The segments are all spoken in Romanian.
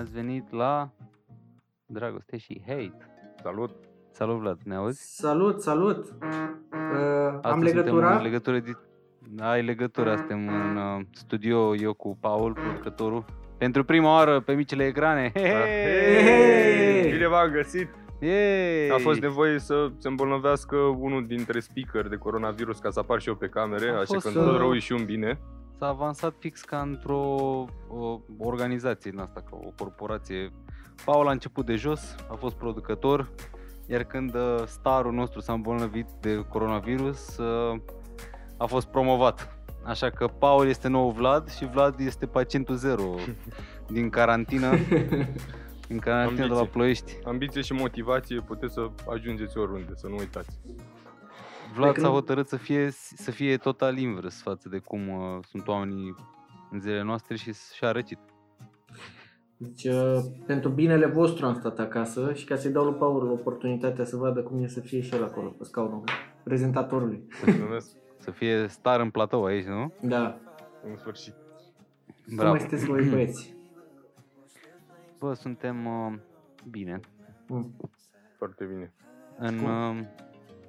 ați venit la Dragoste și Hate. Salut! Salut Vlad, ne auzi? Salut, salut! Uh, am Astăzi legătura? Suntem în legătură de... Ai legătura, suntem în uh, studio, eu cu Paul, producătorul. Pentru prima oară pe micile ecrane. He, he! Hey! Bine v-am găsit! Yay! A fost nevoie să se îmbolnăvească unul dintre speaker de coronavirus ca să apar și eu pe camere, A așa fost, că tot uh, rău și un bine. S-a avansat fix ca într-o o, organizație din asta, ca o corporație. Paul a început de jos, a fost producător, iar când uh, starul nostru s-a îmbolnăvit de coronavirus, uh, a fost promovat. Așa că Paul este nou Vlad și Vlad este pacientul zero din carantină, din carantină de la Ambiție. Ploiești. Ambiție și motivație puteți să ajungeți oriunde, să nu uitați. Vlad De s-a când- hotărât să fie, să fie total invers față de cum uh, sunt oamenii în zilele noastre și și-a răcit. Deci, uh, pentru binele vostru am stat acasă și ca să-i dau lui Paul oportunitatea să vadă cum e să fie și el acolo, pe scaunul prezentatorului. Mulțumesc, Să fie star în platou aici, nu? Da. în sfârșit. Cum mai sunteți voi băieți? Bă, suntem uh, bine. Mm. Foarte bine. În, Cum? uh,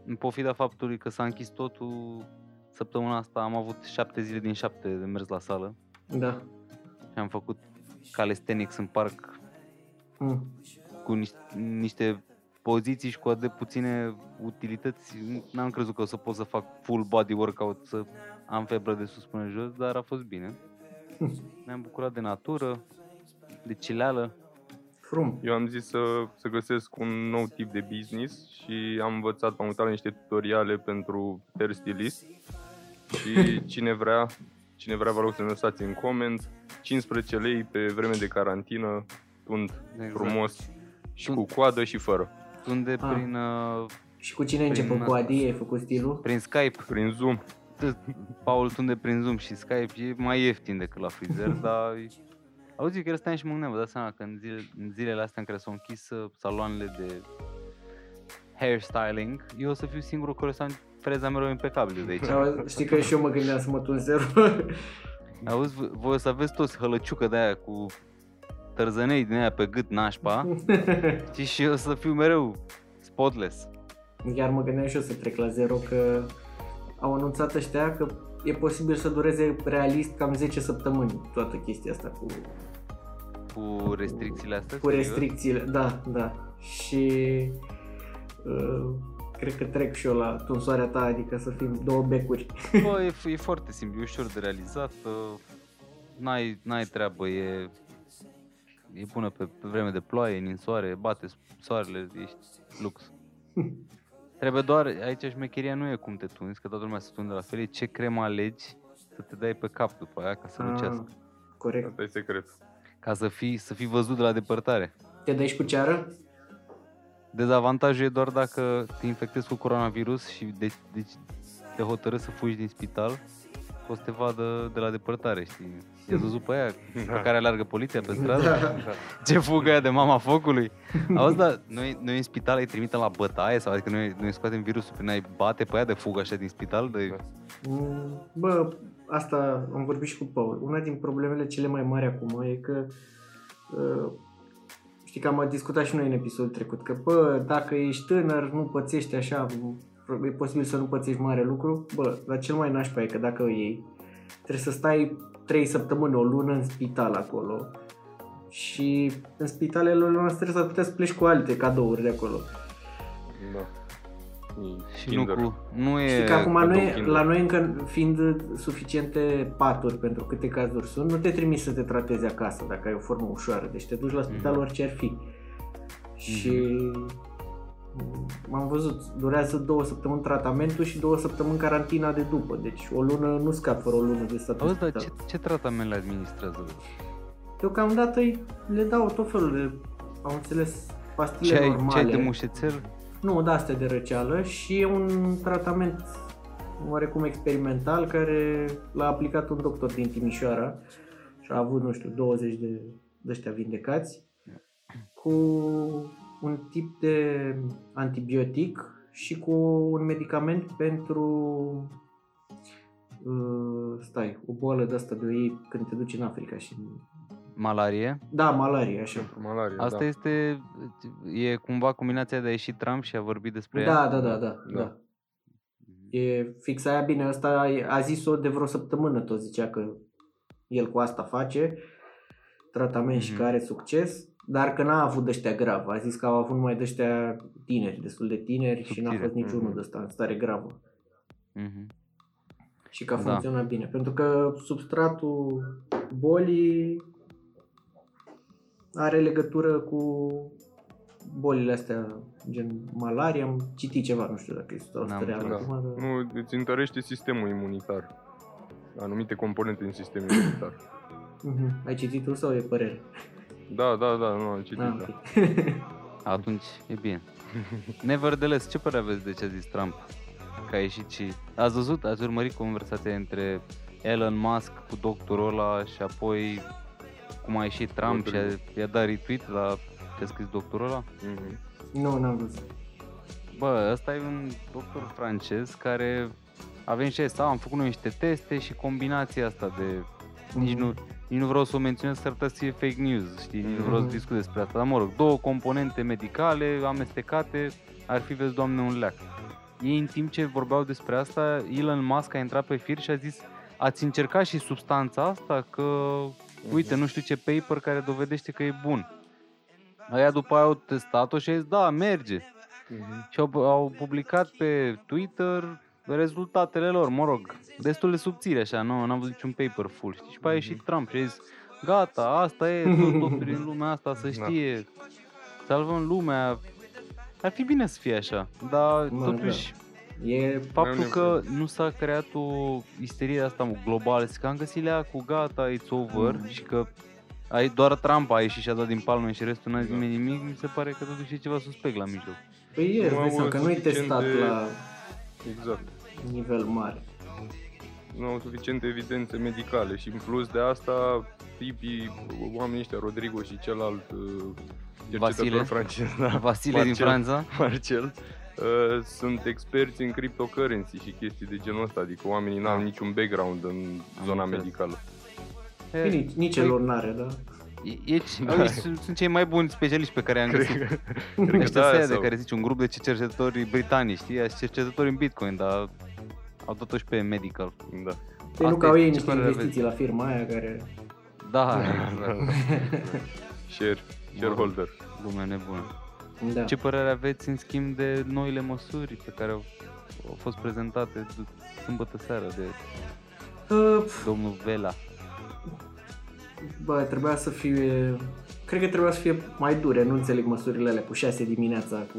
în pofida faptului că s-a închis totul, săptămâna asta am avut șapte zile din șapte de mers la sală Da. și am făcut calisthenics în parc Mm. cu niște, niște poziții și cu atât de puține utilități. N-am crezut că o să pot să fac full body workout, să am febră de sus până jos, dar a fost bine. Ne-am bucurat de natură, de cileală. Frum. Eu am zis să, să găsesc un nou tip de business și am învățat, am uitat la niște tutoriale pentru hair stylist și cine vrea, cine vrea vă rog să ne lăsați în coment 15 lei pe vreme de carantină, tund Exact. frumos și Tund. cu coadă și fără. Unde Ah. prin, uh, Și cu cine începem? Prin- Cu Adi? Ai făcut stilul? prin Skype. Prin Zoom. Paul tunde prin Zoom și Skype e mai ieftin decât la frizer, dar... e- Auzi, că stăteam și mă gândeam, vă dați seama că în, zile, în zilele astea în care s-au închis uh, saloanele de hairstyling, eu o să fiu singurul care o să am freza mereu impecabilă de aici. Sau, știi că și eu mă gândeam să mă tun zero. Auzi, v- voi o să aveți toți hălăciucă de aia cu tărzănei din aia pe gât nașpa și și eu o să fiu mereu spotless. Chiar mă gândeam și eu să trec la zero că au anunțat ăștia că e posibil să dureze realist cam 10 săptămâni toată chestia asta cu, Cu restricțiile astea? cu serios? restricțiile. Da, da. Și uh, cred că trec și eu la tunsoarea ta, adică să fim două becuri. Bă, e, f- e foarte simplu, e ușor de realizat, uh, n-ai, n-ai treabă, e, e bună pe, pe vreme de ploaie, ninsoare, bate soarele, ești lux. Trebuie doar, aici șmecheria nu e cum te tunzi, că toată lumea se tunde la fel, e ce cremă alegi să te dai pe cap după aia ca să lucească. Ah, corect. Asta e secret. Ca să fii, să fii văzut de la depărtare. Te dai și cu ceară? Dezavantajul e doar dacă te infectezi cu coronavirus și de, deci te hotărâți să fugi din spital, o să te vadă de la depărtare, știi? I-ați văzut pe aia pe care alergă poliția pe stradă? Da. Ce fugă aia de mama focului? Auzi, dar noi, noi în spital îi trimitem la bătaie sau adică noi, noi scoatem virusul prin a-i bate pe aia de fugă așa din spital? De... Mm, Bă, asta am vorbit și cu Paul. Una din problemele cele mai mari acum e că uh, știi că am discutat și noi în episodul trecut că bă, dacă ești tânăr, nu pățești așa, e posibil să nu pățești mare lucru. Bă, dar cel mai nașpa e că dacă o iei, trebuie să stai 3 săptămâni, o lună în spital acolo. Și în spitalele noastre s-ar putea să pleci cu alte cadouri de acolo. Da. E Și nu Kinder. cu... Nu e... Știi că acum cadou noi, Kinder. la noi încă fiind suficiente paturi pentru câte cazuri sunt, nu te trimiți să te tratezi acasă dacă ai o formă ușoară, deci te duci la spital Mhm. orice ar fi. Și m-am văzut, durează două săptămâni tratamentul și două săptămâni carantina de după, deci o lună nu scap fără o lună de stat în Auzi, dar spital. ce, ce tratament le administrează? Deocamdată îi- le dau tot felul de, am înțeles, pastile Ce ai, ce normale. ai de mușețel? Nu, de astea de răceală și e un tratament oarecum experimental care l-a aplicat un doctor din Timișoara și a avut, nu știu, 20 de de ăștia vindecați cu un tip de antibiotic și cu un medicament pentru uh, stai, o boală de asta de ei când te duci în Africa și Malarie. Da, malarie, așa. Pentru malarie, Asta da. este, e cumva combinația de a ieși Trump și a vorbit despre ea? Da, da, da, da, Da. da. E fix aia bine, ăsta a- a zis-o de vreo săptămână, tot zicea că el cu asta face tratament și Mhm. că are succes, dar că n-a avut ăștia grav. A zis că au avut numai de ăștia tineri, destul de tineri și n-a Subțire. fost niciunul Mhm. de ăsta în stare gravă. Mhm. Și că a Da. funcționat bine. Pentru că substratul bolii are legătură cu bolile astea, gen malaria. Am citit ceva, nu știu dacă este o N-am real Da. acum, dar... Nu, îți întărește sistemul imunitar. Anumite componente în sistemul imunitar. Mhm. Ai citit tu sau e părere? Da, da, da, nu am citit. Ah, da. ok. Atunci e bine. Nevertheless, ce părere aveți de ce a zis Trump? Că a ieșit și... Ați văzut, ați urmărit conversația între Elon Musk cu doctorul ăla și apoi cum a ieșit Trump și a, i-a dat retweet la ce a scris doctorul ăla? Mhm. nu, n-am văzut. Bă, ăsta e un doctor francez care avem și asta, am făcut noi niște teste și combinația asta de... Nici nu, nici nu vreau să o menționez, s-ar putea să fie fake news, știi? Nici nu vreau să Mhm. discut despre asta, dar mă rog, două componente medicale amestecate, ar fi, vezi, doamne, un leac. Ei, în timp ce vorbeau despre asta, Elon Musk a intrat pe fir și a zis ați încercat și substanța asta, că uite, nu știu ce paper care dovedește că e bun. Aia după aia au testat-o și a zis, da, merge. Mhm. Și au, au publicat pe Twitter rezultatele lor, mă rog, destul de subțire așa, nu n-am văzut niciun paper full, știi? Și pe aia a ieșit Trump și a zis, gata, asta e, toți doctorii în lumea asta să Da. știe, salvăm lumea. Ar fi bine să fie așa, dar Mă, totuși E... faptul Mai că nu s-a creat o isterie asta mă, globală, că am găsit lea cu gata, it's over Mm. și că ai, doar Trump a ieșit și a dat din palme și restul n-a zis Da. nimeni nimic, mi se pare că totuși e ceva suspect la mijloc. Păi e, îți Nu dai au seama că nu e suficiente- testat la Exact. nivel mare. Nu au suficiente evidențe medicale și în plus de asta, tipii, oamenii ăștia, Rodrigo și celălalt uh, Vasile. cercetător francez, da, Vasile din Marcel. Franța. Marcel, uh, sunt experți în cryptocurrency și chestii de genul ăsta, adică oamenii n-au Da. niciun background în zona înțeles. medicală. Păi nici, nici Păi- elor n-are, da? E, e, da. sunt, sunt cei mai buni specialiști pe care am găsit. Cred că, cred că Ăștia da, de sau, care zici, un grup de cercetători britanici, știi? Așa cercetători în Bitcoin, dar au dat și pe medical. da. Păi nu Asta că au este, ei ce niște părere investiții la firma aia care... Da, Da, exact. Share, shareholder. Lume nebună. Da. Ce părere aveți în schimb de noile măsuri pe care au, au fost prezentate d- sâmbătă seară de Uh, domnul Vela? Bă, trebuia să fie... Cred că trebuia să fie mai dure, nu înțeleg măsurile alea cu 6 dimineața, cu...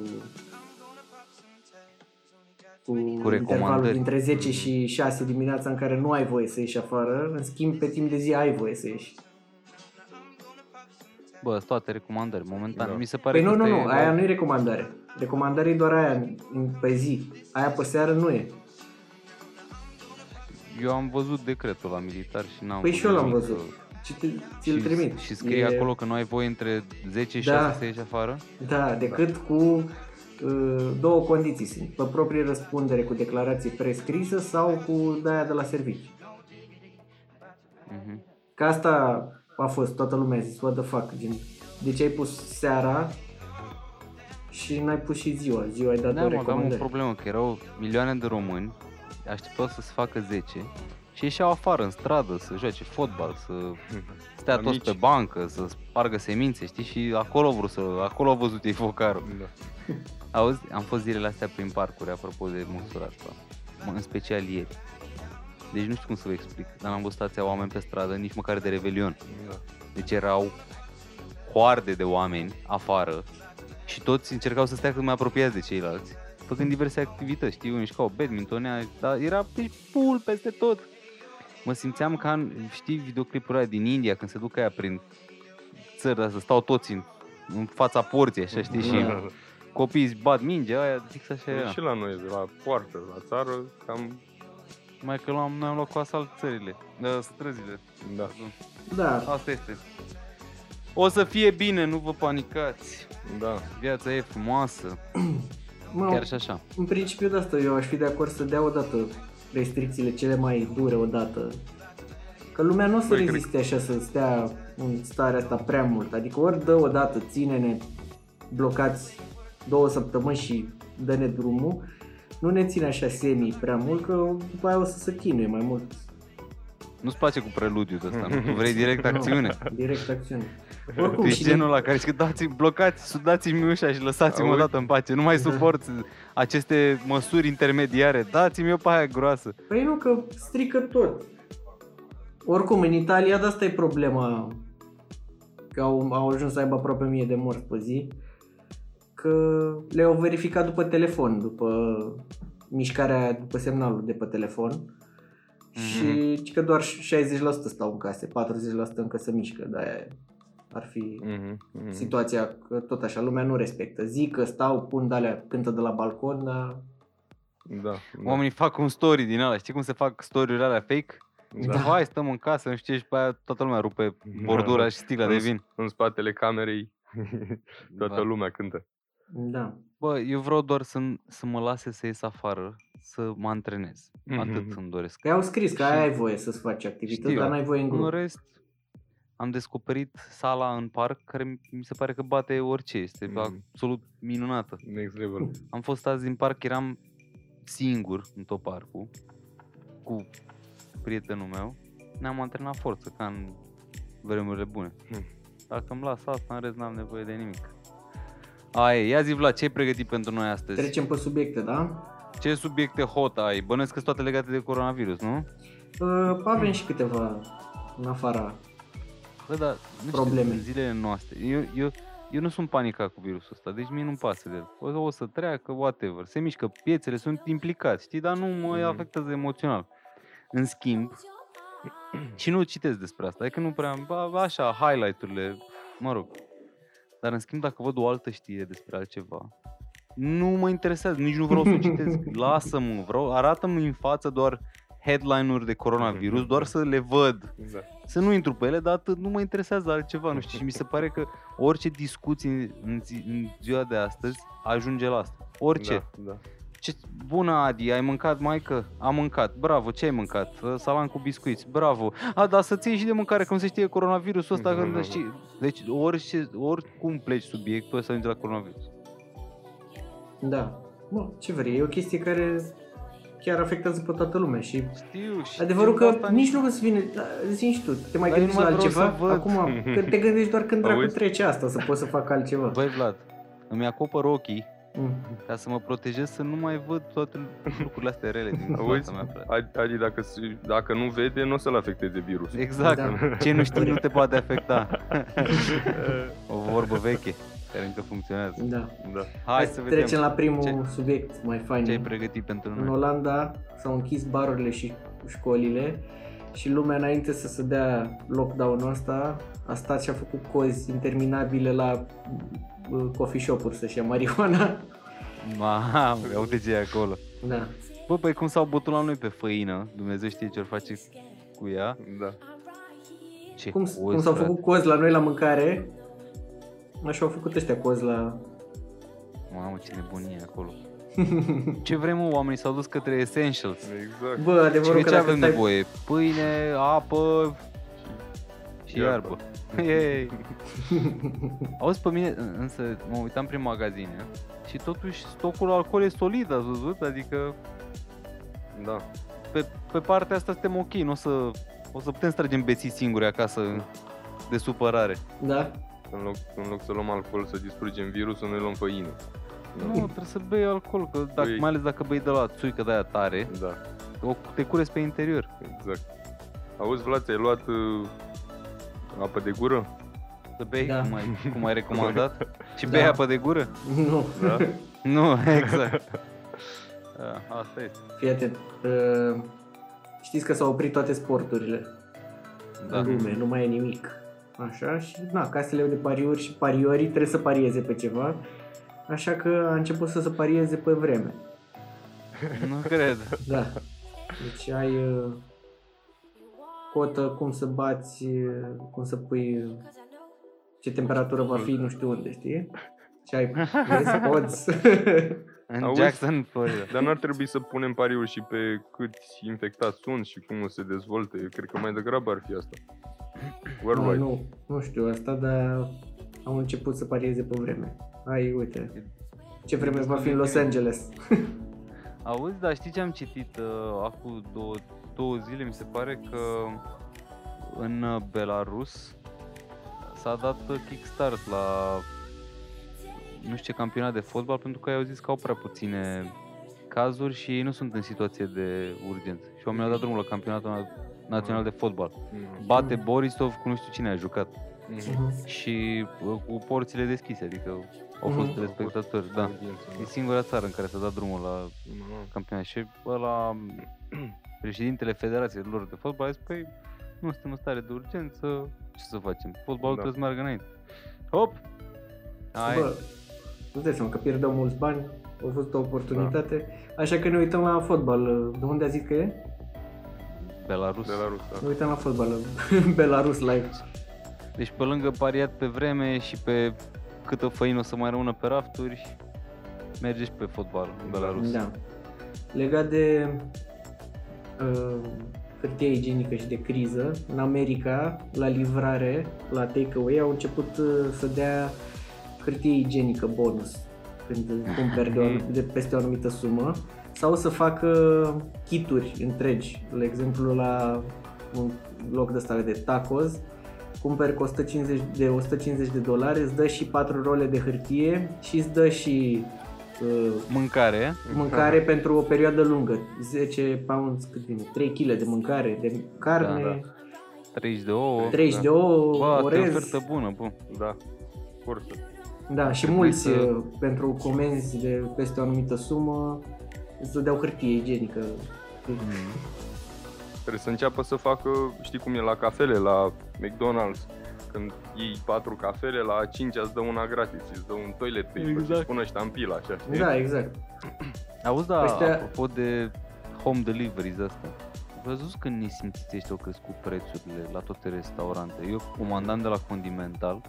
Cu, intervalul recomandări. dintre 10 și 6 dimineața în care nu ai voie să ieși afară, în schimb pe timp de zi ai voie să ieși. Bă, sunt toate recomandări, momentan. Da. Mi se pare Păi nu, că nu, ăsta nu, e- aia nu e recomandare. Recomandarea e doar aia în- pe zi. Aia pe seară nu e. Eu am văzut decretul la militar și n-am Păi și eu l-am nimic văzut. să- Și te, ți-l și, trimit. Și scrie E- acolo că nu ai voie între 10 și Da. 6 să ieși afară? Da, decât cu uh, două condiții sunt. Pe proprie răspundere cu declarație prescrisă sau cu de-aia de la serviciu. Mhm. Că asta a fost, toată lumea a zis, what the fuck, gen, de ce ai pus seara și n-ai pus și ziua, ziua ai dat Da, o mă, aveam o recomandare. problemă, că erau milioane de români, așteptau să se facă 10 și ieșeau afară, în stradă, să joace fotbal, să stea La toți mici. pe bancă, să spargă semințe, știi? Și acolo au vrut să, acolo au văzut ei focarul. Da. Auzi, am fost zilele astea prin parcuri, apropo de măsura asta, mă, în special ieri. Deci nu știu cum să vă explic, dar n-am văzut atâția oameni pe stradă, nici măcar de revelion. Da. Deci erau hoarde de oameni afară și toți încercau să stea cât mai apropiați de ceilalți, făcând diverse activități, știi, unii jucau badminton, dar era deci, full peste tot. Mă simțeam ca în, știi, videoclipul ăla din India, când se duc aia prin țări, dar să stau toți în, în fața porții, așa, știi, și Da. copiii își bat mingea, aia, fix așa Păi era. Și la noi, de la poartă, la țară, cam, Mai că l-am, noi am luat cu asalt țările, uh, străzile. da. Da, Asta este. O să fie bine, nu vă panicați. Da. Viața e frumoasă, mă, chiar și așa. în principiu de asta eu aș fi de acord să dea odată restricțiile cele mai dure odată Că lumea nu o să Băi, cred reziste așa să stea în starea asta prea mult. Adică ori dă o dată, ține-ne blocați două săptămâni și dă-ne drumul. Nu ne ține așa semi prea mult, că după aia o să se chinuie mai mult. Nu-ți place cu preludiul ăsta, nu? Tu vrei direct acțiune. Direct acțiune. Tu Oricum, ești și genul ăla care zice, dați blocați, sudați-mi ușa și lăsați-mă Auzi? odată în pace. Nu mai suport aceste măsuri intermediare. Dați-mi o pe aia groasă. Păi nu, că strică tot. Oricum, în Italia, de asta e problema că au, au ajuns să aibă aproape mie de morți pe zi, că le-au verificat după telefon, după mișcarea, după semnalul de pe telefon și mm-hmm. că doar 60% stau în case, 40% încă se mișcă, de ar fi Mhm, mhm. situația că tot așa, lumea nu respectă. Zic că stau, pun de alea, cântă de la balcon, dar Da, da. Oamenii fac un story din ăla. Știi cum se fac story-urile alea fake? Da. Da. Hai, stăm în casă, nu știu ce, și pe aia toată lumea rupe bordura și sticla de vin. În spatele camerei toată Da. lumea cântă. da. Bă, eu vreau doar să, să mă lase să ies afară, să mă antrenez. Atât Mhm. îmi doresc. Că au scris că Și- aia ai voie să-ți faci activități, Știu. dar n-ai voie în În grup. rest, am descoperit sala în parc care mi- mi se pare că bate orice. Este Mhm. absolut minunată. Next level. Am fost azi din parc, eram singur în tot parcul, cu prietenul meu. Ne-am antrenat forță, ca în vremurile bune. Hmm. Dacă îmi las asta, în rest n-am nevoie de nimic. Aia, e. ia zi Vlad, ce ai pregătit pentru noi astăzi? Trecem pe subiecte, da? Ce subiecte hot ai? Bănesc că sunt toate legate de coronavirus, nu? Uh, avem și câteva în afara. Bă, dar nu Probleme. știu, în zilele noastre. Eu, eu, eu nu sunt panicat cu virusul ăsta, deci mie nu-mi pasă de el. O, o să treacă, whatever. Se mișcă piețele, sunt implicați, știi, dar nu mă Mhm. afectează emoțional. În schimb, și nu citesc despre asta, adică nu prea, ba, așa, highlight-urile, mă rog. Dar în schimb, dacă văd o altă știre despre altceva, nu mă interesează, nici nu vreau să o citesc. Lasă-mă, vreau, arată-mi în față doar headline-uri de coronavirus, doar să le văd Da. Să nu intru pe ele, dar atât nu mă interesează altceva, nu știu, și mi se pare că orice discuție în, zi, în ziua de astăzi ajunge la asta. Orice. Da, da. Ce, bună Adi, ai mâncat, maică? Am mâncat. Bravo, ce ai mâncat? "Uh, Salam cu biscuiți. Bravo. A, dar să ții și de mâncare, că nu se știe coronavirusul ăsta. Mhm. Când știi. Deci orice, oricum pleci subiectul ăsta ajunge la coronavirus. Da. Bă, ce vrei, e o chestie care chiar afectează pe toată lumea și Știu. Și adevărul că asta nici nu îți vine, da, zi și tu, te mai Dar eu gândești nu la mai vreau altceva? să văd. Acum, că te gândești doar când dracu Auzi? trece asta, să poți să fac altceva. Băi Vlad, îmi acopăr ochii Mm. ca să mă protejez să nu mai văd toate lucrurile astea rele din Auzi? viața mea. frate. Adi, Adi, dacă, se- dacă nu vede, nu o să-l afecteze virusul. Exact. Da. Ce nu știi nu te poate afecta. o vorbă veche care încă funcționează. Da. Da. Hai să vedem Trecem la primul ce- subiect mai fain. ce ai pregătit pentru În noi. Olanda s-au închis barurile și școlile și lumea înainte să se dea lockdown-ul ăsta a stat și a făcut cozi interminabile la uh, coffee shop-uri să-și ia marihuana. Mamă, ia uite ce e acolo. Da. Bă, păi cum s-au bătut la noi pe făină, Dumnezeu știe ce-or face cu ea. Da. Ce Cum, cozi, cum s-au frate. făcut cozi la noi la mâncare, așa au făcut ăștia cozi la... Mamă, ce nebunie e acolo. Ce vrem, mă, oamenii s-au dus către essentials. Exact. Bă, Și adevărul de că ce dacă avem stai... nevoie? Pâine, apă și Iarbă. iarbă. Yay. Auzi pe mine, în- însă mă uitam prin magazine și totuși stocul alcool e solid, ați văzut? Adică Da. pe, pe partea asta suntem ok, nu o să, o să putem să tragem beții singuri acasă de supărare. Da? În loc, în loc să luăm alcool să distrugem virusul, noi luăm făină. Da. Nu, trebuie să bei alcool, că dacă, Păi- mai ales dacă bei de la țuică de aia tare, Da, o, te curezi pe interior. exact. Auzi, Vlad, ai luat uh, apă de gură? Să bei, Da. cum, ai, cum ai recomandat? Și Da. bei apă de gură? Nu. Da? Nu, exact. Da, asta este. Fii atent. Uh, știți că s-au oprit toate sporturile Da. în lume, nu mai e nimic. Așa și, na, casele de pariuri și pariorii trebuie să parieze pe ceva, așa că a început să se parieze pe vreme. Nu cred. Da. Deci ai uh, cotă cum să bați, uh, cum să pui, uh, ce temperatură va fi nu știu unde, știi? Și ai vezi, poți. În Auzi? Jackson, Florida. Dar n-ar trebui să punem pariuri și pe câți infectați sunt și cum o se dezvolte. Eu cred că mai degrabă ar fi asta. Nu, Worldwide. nu, nu știu asta, dar au început să parieze pe vreme. Ai, uite, ce vreme va fi în Los Angeles. Auzi, dar știi ce am citit uh, acum două, două zile, mi se pare că în uh, Belarus s-a dat uh, kickstart la nu știu ce campionat de fotbal pentru că au zis că au prea puține cazuri și ei nu sunt în situație de urgență. Și oamenii au dat drumul la campionatul na- național de fotbal. Mhm. Bate Mm. Borisov cu nu știu cine a jucat Mhm. Mhm. și uh, cu porțile deschise, adică au fost Mhm. telespectatori, da. Audiență, E singura țară în care s-a dat drumul la Mhm. campionat și ăla, președintele Federației lor de fotbal a zis, păi, nu suntem în stare de urgență, ce să facem? Fotbalul Da. trebuie să meargă înainte. Hop! Hai, Bă, nu dai seama că pierdeau mulți bani, au fost o oportunitate, așa că ne uităm la fotbal. De unde a zis că e? Belarus. Belarus, Ne da. uităm la fotbal, Belarus live. Deci pe lângă pariat pe vreme și pe câtă făină o să mai rămână pe rafturi, merge și pe fotbal în Belarus. Da. Legat de uh, hârtie igienică și de criză, în America, la livrare, la takeaway, au început uh, să dea hârtie igienică bonus când cumperi de, o, de peste o anumită sumă sau să facă kituri întregi. De exemplu, la un loc de ăsta de tacos, cumperi cu 150 de 150 de dolari, îți dă și 4 role de hârtie și îți dă și uh, Mâncare, mâncare pentru o perioadă lungă. 10 pounds, cât vine? 3 kg de mâncare, de carne, Da, da, da. 30 de ouă. 30 da. de ouă, Bă, asta e orez. ofertă bună, bă. Da. Forță. Da, și Trebuie mulți să- uh, pentru comenzi de peste o anumită sumă îți dădeau hârtie igienică. Mm. Trebuie să înceapă să facă, știi cum e la cafele, la McDonald's. Când iei patru cafele, la 5 îți dă una gratis, îți dă un toilet paper Exact. și îți pune ștampila, așa, știi? Da, exact. Auzi, da, Ăștia- apropo de home deliveries astea, văzut că nesimțiți ăștia au crescut prețurile la toate restaurante. Eu comandam de la Condimental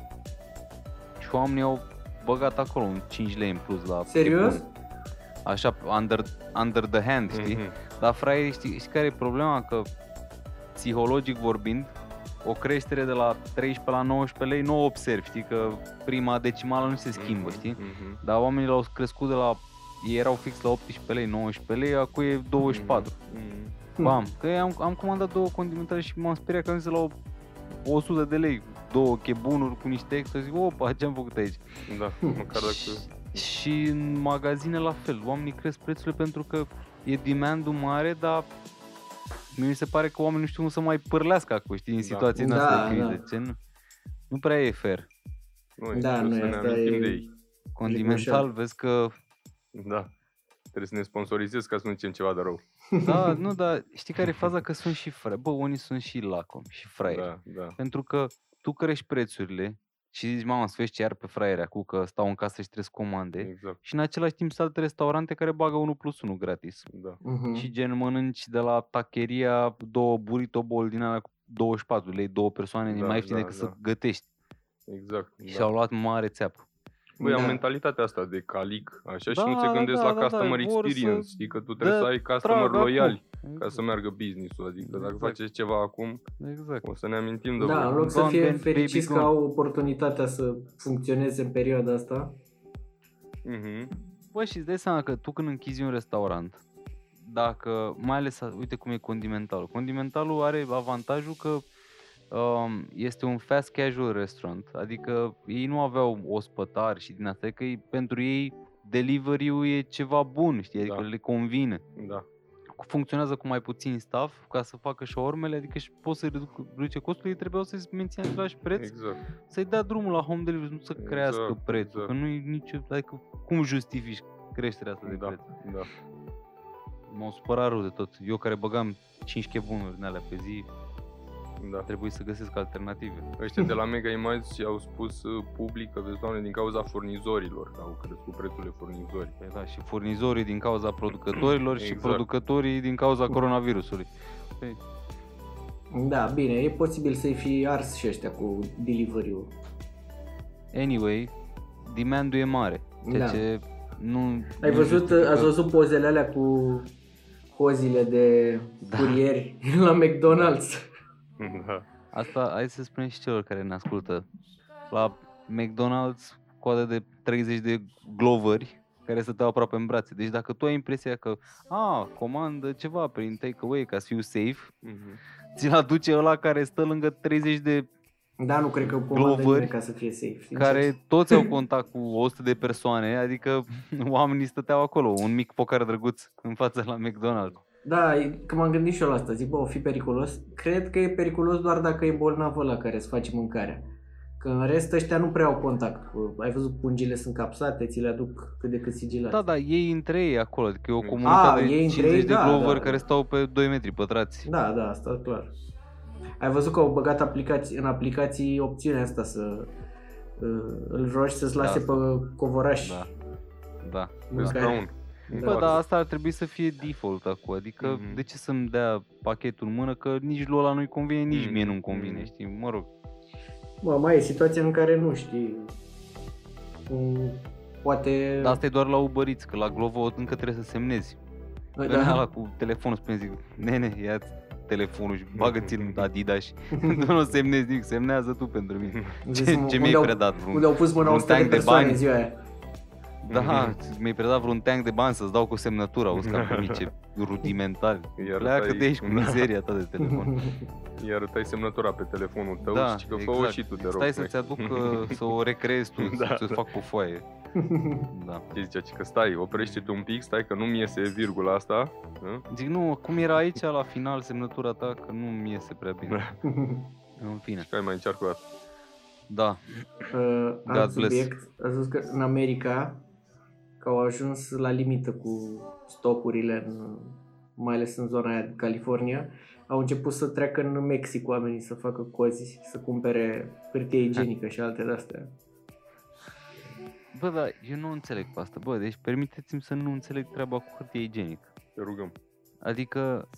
și oamenii au băgat acolo un 5 lei în plus la Serios? prepun. Așa, under, under the hand, știi? Mhm. Dar fraieri, știi, știi care e problema? Că psihologic vorbind, o creștere de la 13 la 19 lei nu o observi, știi? Că prima decimală nu se schimbă, Mhm, știi? mhm. Dar oamenii l-au crescut de la... Ei erau fix la 18 lei, 19 lei, acum e 24. Mhm. Bam! Că am, am comandat două condimentare și m-am speriat că am zis la o- 100 de lei. Două chebunuri cu niște extra, zic, opa, ce am făcut aici? Da, măcar dacă... Și în magazine la fel, oamenii cresc prețurile pentru că e demand mare, dar mie mi se pare că oamenii nu știu cum să mai pârlească acum, știi, în Da. situații Da, din astea da. de criză. Ce nu, nu prea e fair. Nu, Da, trebuie nu, să ne asta amintim e- de ei. Condimental, vezi că Da. Trebuie să ne sponsorizezi ca să nu zicem ceva de rău. Da, nu, dar știi care e faza? Că sunt și fraieri. Bă, unii sunt și lacomi și fraieri. Da, da. Pentru că tu crești prețurile și zici, mama, să vezi ce iar pe fraiere acum, că stau în casă și trebuie să comande. Exact, Și în același timp sunt alte restaurante care bagă 1 plus 1 gratis. da. Mhm. Și gen mănânci de la tacheria două burrito bowl din alea cu 24 lei, două persoane, e Da, mai ieftin da, decât da. să gătești. Exact. Și da. au luat mare țeapă. Băi, au Da. mentalitatea asta de calic, așa, Da, și nu se da, gândesc da, la da, da, customer vor să experience, știi, că tu trebuie dă să ai customer trag acum. loiali ca Exact. să meargă business-ul, adică dacă Exact. faceți ceva acum, Exact. o să ne amintim de Da, voi. în loc să Gone, fie baby, fericiți că gone. au oportunitatea să funcționeze în perioada asta. Mhm. Bă, și îți dai seama că tu când închizi un restaurant, dacă, mai ales, uite cum e condimentalul. Condimentalul are avantajul că um, este un fast casual restaurant, adică ei nu aveau ospătari și din asta, că ei, pentru ei delivery-ul e ceva bun, știi, adică Da. le convine. Da, Funcționează cu mai puțin staff ca să facă și urmele, adică și poți să reduc, reduce costul, ei trebuiau să-i mențină același preț, exact. să-i dea drumul la home delivery, nu să crească Exact, prețul, exact. că nu e nicio, adică cum justifici creșterea asta de Da, preț? da. M-au supărat rău de tot. Eu care băgam 5 chebunuri din alea pe zi, da. trebuie să găsesc alternative. Ăștia de la Mega Image au spus uh, public că, vezi, doamne, din cauza furnizorilor, că au crescut prețurile furnizorii. Păi da, și furnizorii din cauza producătorilor și Exact. producătorii din cauza coronavirusului. Da, bine, e posibil să-i fi ars și ăștia cu delivery-ul. Anyway, demand-ul e mare, ceea Da. ce nu... Ai nu văzut, justifică- ați văzut pozele alea cu cozile de Da. curieri la McDonald's? Da. Asta, hai să spunem și celor care ne ascultă. La McDonald's, coadă de 30 de gloveri care stăteau aproape în brațe. Deci dacă tu ai impresia că, a, comandă ceva prin takeaway ca să fiu safe, Mhm. ți-l aduce ăla care stă lângă 30 de Da, nu cred că comandă Glovări nimeni ca să fie safe. sincer. care toți au contact cu 100 de persoane, adică oamenii stăteau acolo, un mic focar drăguț în față la McDonald's. Da, e- că m-am gândit și eu la asta. Zic, bă, o fi periculos. Cred că e periculos doar dacă e bolnav ăla care îți face mâncarea. Că în rest ăștia nu prea au contact. cu- Ai văzut pungile sunt capsate, ți le aduc cât de cât sigilate. Da, da, ei între ei acolo, adică e o Mm. comunitate A, de ei între 50 ei, de da, gloveri da. care stau pe 2 metri pătrați. Da, da, asta e clar. Ai văzut că au băgat aplicații, în aplicații opțiunea asta să uh, îl rogi să-ți lase Da. pe covoraș. Da. Da. Pe Mâncare. scaun. Da. Bă, dar asta ar trebui să fie default acum, adică Mhm. de ce să-mi dea pachetul în mână, că nici lui ăla nu-i convine, nici mie Mhm. nu-mi convine, Mhm. știi, mă rog. Bă, mai e situația în care nu știi. Mm, Poate... Dar asta e doar la Uber Eats, că la Glovo încă trebuie să semnezi. da. Da. Ăla cu telefonul spune, zic, nene, ia telefonul și bagă-ți în Adidas și nu semnezi nimic, semnează tu pentru mine. Zis, Ce, mă, ce unde mi-ai au- predat? Vreun, Unde au pus mâna un 100 de tank de persoane bani? ziua aia. Da, mi-ai predat vreun tank de bani să-ți dau cu semnătura, auzi că am primit ce rudimental. Iar Pleacă ăsta de e- aici cu mizeria ta de telefon. Iar îți ai semnătura pe telefonul tău Da, și că fă exact. și tu, te rog. Stai să-ți aduc, uh, să o recreezi tu, Da, să-ți da. fac pe foaie. Da. Ce zicea, ci că stai, oprește-te un pic, stai că nu-mi iese virgula asta. hă? Zic, nu, cum era aici la final semnătura ta, că nu-mi iese prea bine. Da. În fine. Și hai mai încearcă o dată. Da. Uh, God alt bless. subiect. Ați văzut că în America că au ajuns la limită cu stocurile, în, mai ales în zona aia din California. Au început să treacă în Mexic oamenii să facă cozi, să cumpere hârtie igienică și alte de-astea. Bă, dar eu nu înțeleg pe asta. Bă, deci permiteți-mi să nu înțeleg treaba cu hârtie igienică. Te rugăm. Adică,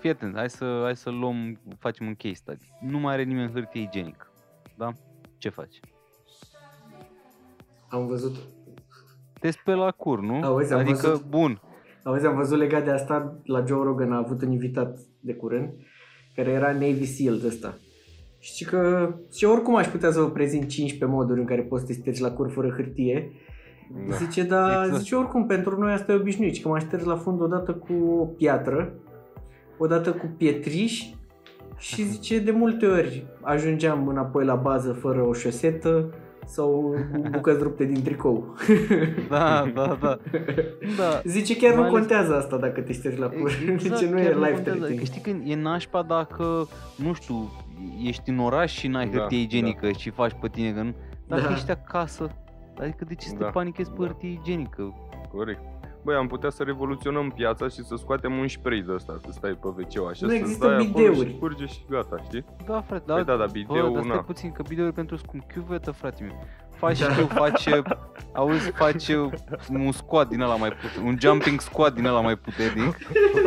fii atent, hai să, hai să luăm, facem un case study. Nu mai are nimeni hârtie igienică. Da? Ce faci? Am văzut, Te speli la cur, nu? Auzi, am adică, văzut. bun. auzi, am văzut legat de asta, la Joe Rogan a avut un invitat de curând, care era Navy SEAL de ăsta. Și că, și oricum aș putea să vă prezint 15 moduri în care poți să te ștergi la cur fără hârtie, Da. Zice, da, Exact. zice, oricum, pentru noi asta e obișnuit, ci că mă șterg la fund odată cu o piatră, odată cu pietriș și zice, de multe ori ajungeam înapoi la bază fără o șosetă sau cu bucăți rupte din tricou. Da, da, da. da. Zice, chiar Mai nu ales- contează asta dacă te ștergi la cur. Exact, Zice, nu chiar e life contează. threatening. Adică știi când e nașpa dacă, nu știu, ești în oraș și n-ai Da, hârtie igienică și faci pe tine că nu. Dacă Da. ești acasă, adică de ce să te Da, panichezi pe da. hârtie igienică? Corect. Băi, am putea să revoluționăm piața și să scoatem un spray de ăsta, să stai pe wc așa, Nu să există dai acolo bideuri. și curge și gata, știi? Da, frate, Păi da, dar Bă, bideul, dar stai na. puțin, că bideul pentru scump. Chiuvetă, frate meu. Faci Da. și tu, faci, uh, auzi, faci uh, un squat din ăla mai puternic, un jumping squat din ăla mai puternic,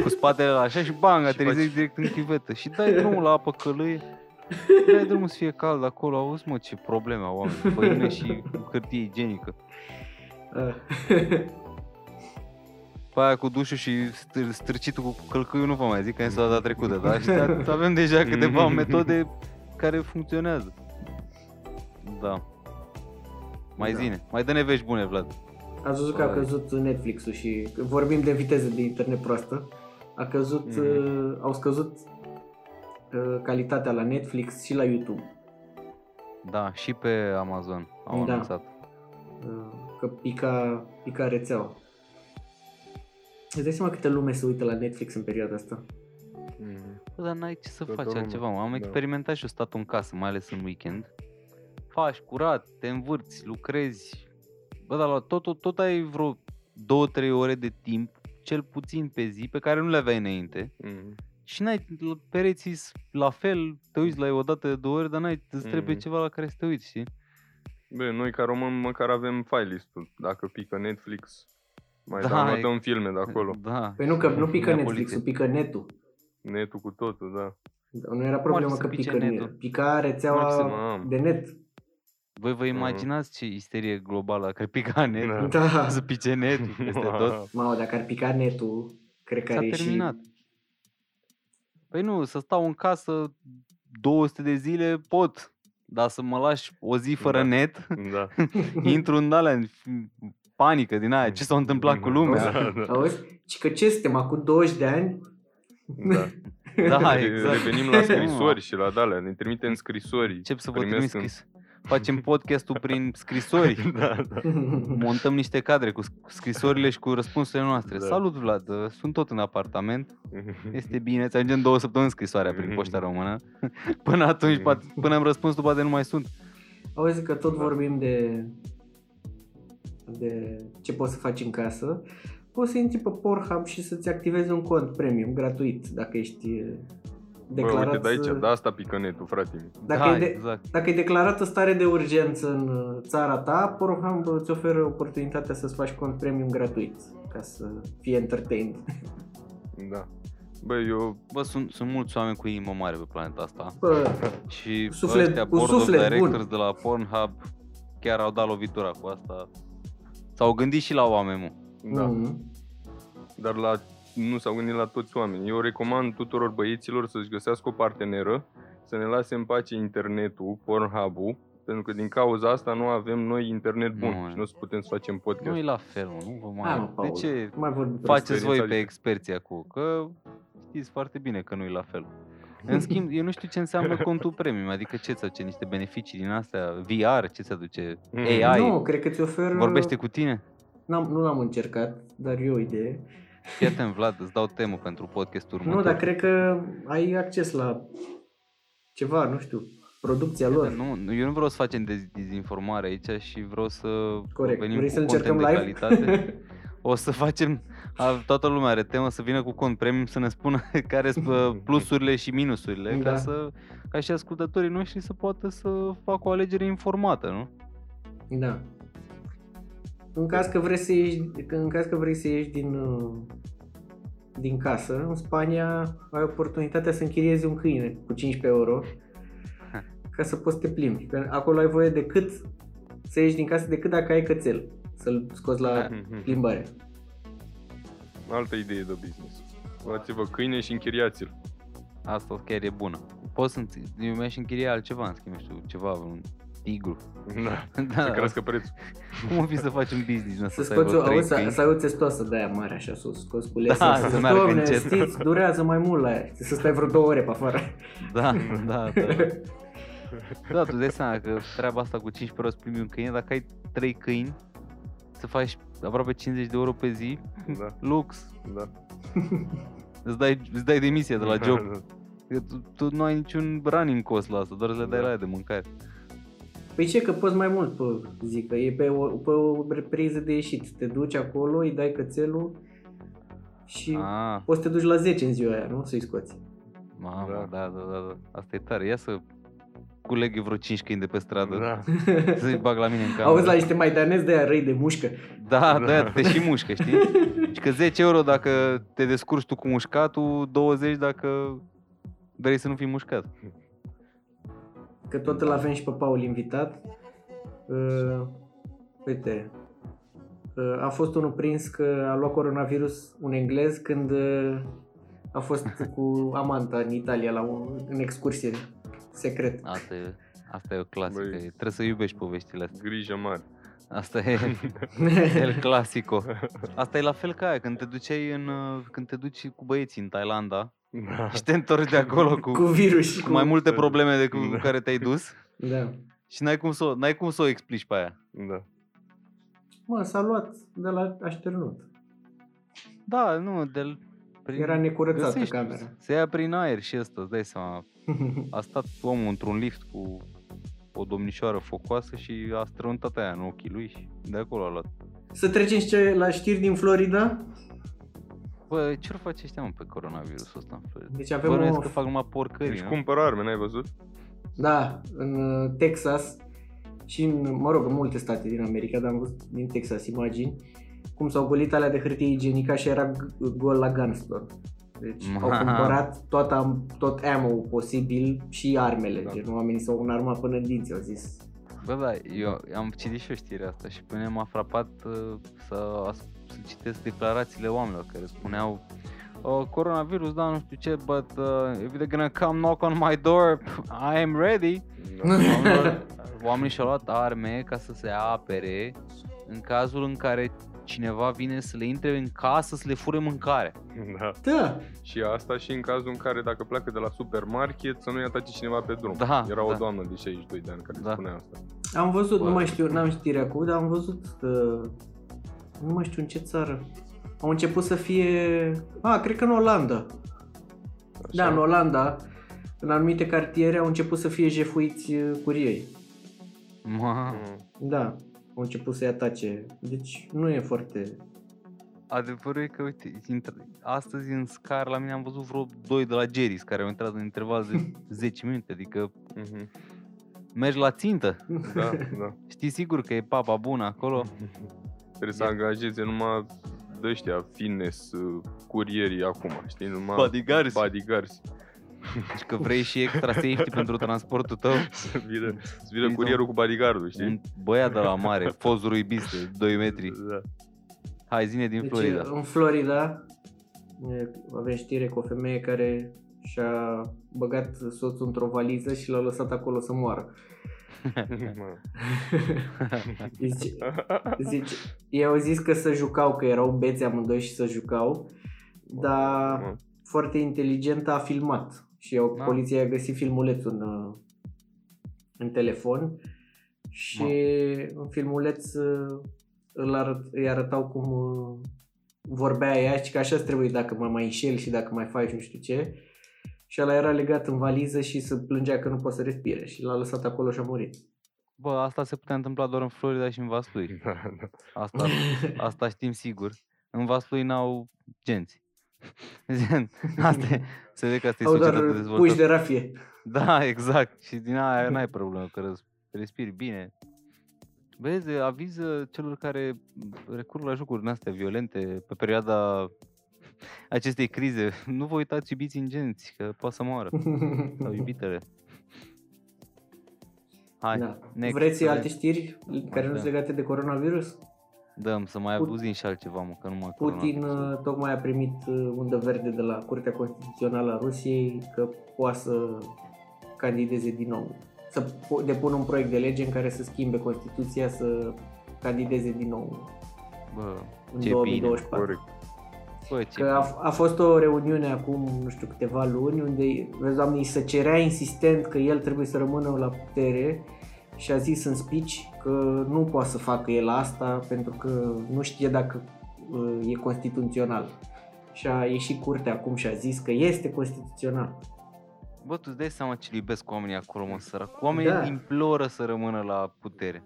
cu spatele ăla așa și bang, Și aterizezi faci- direct în chiuvetă. Și dai drumul la apă călâie, dai drumul să fie cald acolo, auzi mă, ce probleme au oamenii, făină și hârtie igienică. Ah. Pe aia cu dușul și stâr- stârcitul cu călcâiul nu vă mai zic, că am zis data trecută, dar și avem deja câteva metode care funcționează. Da. Mai Da. zine, mai dă-ne vești bune, Vlad. Ați văzut că a Hai. căzut Netflix-ul și că vorbim de viteză de internet proastă. A căzut, Mhm. uh, au scăzut uh, calitatea la Netflix și la YouTube. Da, și pe Amazon au Da. anunțat. Uh, că pica, pica rețeaua. Îți dai seama câte lume se uită la Netflix în perioada asta? Mm. Bă, dar n-ai ce să Toată faci lumea, altceva. mă. Am da. experimentat și eu stat în casă, mai ales în weekend. Faci curat, te învârți, lucrezi. Bă, dar la tot, tot, tot ai vreo 2-3 ore de timp, cel puțin pe zi, pe care nu le aveai înainte. Mm. Și n-ai, l- pereții s- la fel, te uiți la ei o dată de două ori, dar n-ai, îți trebuie Mhm. ceva la care să te uiți, știi? Bă, noi ca români măcar avem file list-ul. Dacă pică Netflix, mai Da, downloadăm filme de acolo. Da. Păi nu că nu pică Ia Netflix-ul, poliție. pică netul. Netul cu totul, da. Nu era problemă să că pice pică netul? Pica rețeaua Mamă. de net. Voi vă imaginați ce isterie globală că pica net, Da. Da. să pice netul peste tot? Mamă, dacă ar pica netul, cred că S-a ar ieși... terminat. Păi nu, să stau în casă 200 de zile pot, dar să mă lași o zi fără Da. net, Da. intru în alea, în panică din aia, ce s-a întâmplat cu lumea. Da, da. Auzi? Și că ce suntem, acum 20 de ani? da. Da, Re- exact. Revenim la scrisori și la dalea, ne trimitem scrisori. Încep să vă primesc trimis în- scris. Facem podcastul prin scrisori. Da, da. Montăm niște cadre cu sc- scrisorile și cu răspunsurile noastre. Da. Salut Vlad, uh, sunt tot în apartament. Este bine, ți ajungem două săptămâni scrisoarea prin poșta română. Până atunci, poate, până am răspuns, tu poate nu mai sunt. Auzi că tot vorbim de, de ce poți să faci în casă. Poți să intri pe Pornhub și să-ți activezi un cont premium gratuit dacă ești eh, Bă, declarat... uite de aici, să- de asta pică netul, frate. Dacă, da, e de, exact. dacă e declarată stare de urgență în uh, țara ta, Pornhub îți oferă oportunitatea să-ți faci cont premium gratuit ca să fii entertained. Da. Bă, eu... Bă, sunt, sunt mulți oameni cu inimă mare pe planeta asta Bă, și Suflet- ăștia cu board of suflet bun. directors de la Pornhub chiar au dat lovitura cu asta. S-au gândit și la oameni, mă. Da. mm, Dar la, nu s-au gândit la toți oamenii. Eu recomand tuturor băieților să-și găsească o parteneră, să ne lase în pace internetul, Pornhub-ul, pentru că din cauza asta nu avem noi internet bun Nu, și nu o să putem să facem podcast. Nu e la fel, mă. Nu vă Hai, mă, mai... De Paul, ce mai vorbim faceți experiența voi pe adică. experții acum? Că știți foarte bine că nu e la fel. În schimb, eu nu știu ce înseamnă contul premium, adică ce ți aduce niște beneficii din astea, VR, ce ți aduce, Mm. AI, Nu, cred că ți oferă... vorbește cu tine. N-am, nu l-am încercat, dar e o idee. Fii atent, Vlad, îți dau temă pentru podcastul următor. Nu, dar cred că ai acces la ceva, nu știu, producția Fii lor. atent, Nu, eu nu vreau să facem dez- dezinformare aici și vreau să Corect. venim Vrei cu să încercăm content de live? calitate. O să facem, a, toată lumea are temă să vină cu cont premium să ne spună care sunt uh, plusurile și minusurile, Da. ca, să, ca și ascultătorii noștri să poată să facă o alegere informată, nu? Da. În caz că vrei să ieși, că în caz că vrei să ieși din, uh, din casă, în Spania ai oportunitatea să închiriezi un câine cu 15 euro ca să poți să te plimbi. Că acolo ai voie decât să ieși din casă decât dacă ai cățel, să-l scoți la plimbare. Altă idee de business. Luați-vă câine și închiriați-l. Asta chiar e bună. Poți să înțe- eu mi-aș închiria altceva, în schimb, nu știu, ceva, un tigru. Da. da, Să crească prețul. cum o fi să faci un business din asta, Să să, scoți o, aibă trei auzi, să, câini? să ai o testoasă de aia mare așa sus, scoți cu lesă, Da, să să zici, meargă "Domne, încet." știți, durează mai mult la ea, să stai vreo două ore pe afară. Da, da, da. Da, tu dai seama că treaba asta cu 15 euro să primi un câine, dacă ai 3 câini, să faci aproape 50 de euro pe zi, Da, lux. da. Îți dai, îți dai demisia de la job. Da, Că Tu, tu nu ai niciun running cost la asta, doar să le dai Da. la aia de mâncare. Păi ce, că poți mai mult pe zi, că e pe o, pe o repriză de ieșit. Te duci acolo, îi dai cățelul și Ah, poți să te duci la 10 în ziua aia, nu? Să-i scoți. mamă, Da. da, da, da, da. Asta e tare. Ia să culeg eu vreo 5 câini de pe stradă, Da. să-i bag la mine în cameră. Auzi la niște maidanezi de aia răi de mușcă. Da, Da. da, te și mușcă, știi? și că 10 euro dacă te descurci tu cu mușcatul, 20 dacă vrei să nu fii mușcat. Că tot îl avem și pe Paul invitat. Uh, uite, uh, a fost unul prins că a luat coronavirus un englez când uh, a fost cu amanta în Italia la un, în excursie secret. Asta e, asta e o clasică. Băi. Trebuie să iubești povestile astea. Grijă mare. Asta e el clasico. Asta e la fel ca aia, când te duceai în, uh, când te duci cu băieții în Thailanda Da. și te întorci de acolo cu, cu virus și cu cu... mai multe probleme decât cu Da. care te-ai dus Da. și n-ai cum să, o- n-ai cum să o explici pe aia. Da. Mă, s-a luat de la așternut. Da, nu, de prin, Era necurățată găsești, camera. Se ia prin aer și ăsta, îți dai seama. A stat omul într-un lift cu o domnișoară focoasă și a străuntat aia în ochii lui și de acolo a luat. Să trecem și ce- la știri din Florida. Bă, ce ar face ăștia mă pe coronavirusul ăsta în Florida? Deci avem Bănuiesc o... că fac numai porcării, Deci nu? cumpără arme, n-ai văzut? Da, în uh, Texas și în, mă rog, în multe state din America, dar am văzut din Texas imagini, cum s-au golit alea de hârtie igienică și era g- gol la gun store. Deci au Ma. cumpărat tot, am, tot ammo posibil și armele. Da. Da. Gen, oamenii s-au înarmat până în dinți, au zis Bă, da, eu am citit și eu știrea asta și pe mine m-a frapat uh, să, as- să citesc declarațiile oamenilor care spuneau uh, coronavirus, da, nu știu ce, but uh, if they're gonna come knock on my door, I am ready. Da. Oamenilor, oamenii și-au luat arme ca să se apere în cazul în care cineva vine să le intre în casă să le fure mâncare. da. Da, Și asta și în cazul în care dacă pleacă de la supermarket să nu-i atace cineva pe drum. Da, Era o da. doamnă de 62 de ani care Da. spunea asta. am văzut, nu Bă. mai știu, n-am știrea acum, dar am văzut, uh, nu mai știu în ce țară. Au început să fie, a, cred că în Olanda. Așa. Da, în Olanda, în anumite cartiere au început să fie jefuiți uh, curieri. Ma, Mm. Da, au început să-i atace. Deci nu e foarte... adevărul e că, uite, intră- astăzi în scar la mine am văzut vreo doi de la Geris care au intrat în interval de 10 minute, adică Mhm. mergi la țintă. Da, da. Știi sigur că e papa bună acolo? Trebuie să E- angajeze numai de ăștia fitness uh, curierii acum, știi? Numai Bodyguards. bodyguards. Și că vrei și extra safety pentru transportul tău. Să vină, să vină Știi, curierul cu bodyguardul, știi? Un băiat de la mare, fost ruibiste, 2 metri. Da. Hai, zine din Deci Florida. în Florida e, avem știre cu o femeie care și-a băgat soțul într-o valiză și l-a lăsat acolo să moară. Zice, zice, ei au zis că să jucau, că erau beți amândoi și să jucau, dar Mă. foarte inteligent a filmat și au, Da. poliția a găsit filmulețul în, uh, în telefon și în filmuleț uh, îl arăt, îi arătau cum uh, vorbea ea și că așa trebuie dacă mă mai înșel și dacă mai faci nu știu ce și ăla era legat în valiză și se plângea că nu poate să respire și l-a lăsat acolo și a murit. Bă, asta se putea întâmpla doar în Florida și în Vaslui. Da, da. Asta, asta știm sigur. În Vaslui n-au genți. Gen, Asta e, se vede că asta e Au doar societatea puși dezvoltată. de rafie. Da, exact. Și din aia n-ai problemă, că răs- respiri bine. Vezi, aviză celor care recurg la jocuri din astea violente pe perioada acestei crize. Nu vă uitați iubiți în genți, că poate să moară. Sau iubitele. Hai, da. next. Vreți Să alte știri care nu Da. sunt legate de coronavirus? Dăm să mai Put- auzim și altceva, mă, că nu mă Putin uh, tocmai a primit uh, undă verde de la Curtea Constituțională a Rusiei că poate să candideze din nou. Să po- depună un proiect de lege în care să schimbe Constituția să candideze din nou Bă, în Ce 2024. Corect. bă, ce Că a, a fost o reuniune acum, nu știu, câteva luni, unde, vezi, doamne, îi se cerea insistent că el trebuie să rămână la putere și a zis în speech că nu poate să facă el asta pentru că nu știe dacă uh, e constituțional. Și a ieșit curtea acum și a zis că este constituțional. Bă, tu îți dai seama ce iubesc oamenii acolo, mă, sărac. Oamenii Da. imploră să rămână la putere.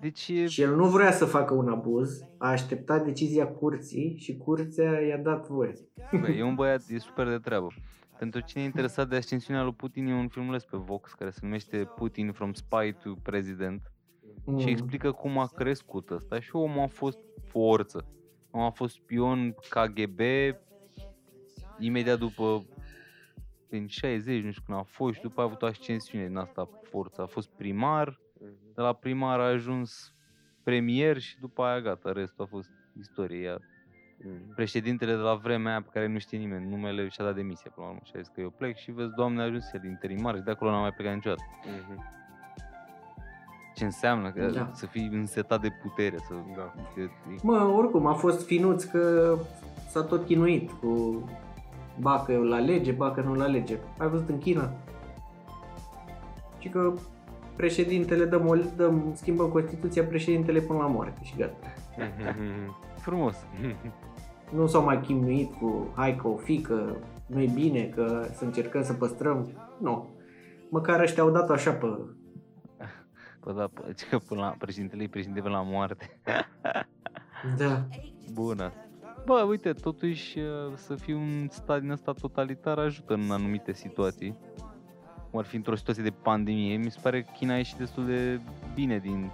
Deci, e- Și el nu vrea să facă un abuz, a așteptat decizia curții și curtea i-a dat voie. bă, e un băiat, e super de treabă. Pentru cine e interesat de ascensiunea lui Putin, e un filmuleț pe Vox care se numește Putin from Spy to President Mm. și explică cum a crescut ăsta și omul a fost forță. Omul a fost spion KGB imediat după în 60, nu știu când a fost și după a avut o ascensiune din asta forță. A fost primar, de la primar a ajuns premier și după aia gata, restul a fost istorie. Ea, Mhm. președintele de la vremea aia pe care nu știe nimeni, numele și-a dat demisia până la urmă și a zis că eu plec și vezi, doamne, a ajuns el interimar și de acolo n-a mai plecat niciodată. Mhm. Ce înseamnă că Da. să fii însetat de putere, să... Da. Că, e- Mă, oricum, a fost finuț că s-a tot chinuit cu ba că la lege, ba că nu la lege. Ai văzut în China? Și că președintele dăm, o, dăm schimbăm Constituția, președintele până la moarte și gata. Mhm. frumos. Nu s-au mai chinuit cu hai că o fi, că nu e bine, că să încercăm să păstrăm. Nu. Măcar ăștia au dat așa pe... Bă, da, p- că până la președintele e președinte până la moarte. Da. Bună. Bă, uite, totuși uh, să fii un stat din ăsta totalitar ajută în anumite situații. Cum ar fi într-o situație de pandemie. Mi se pare că China a ieșit destul de bine din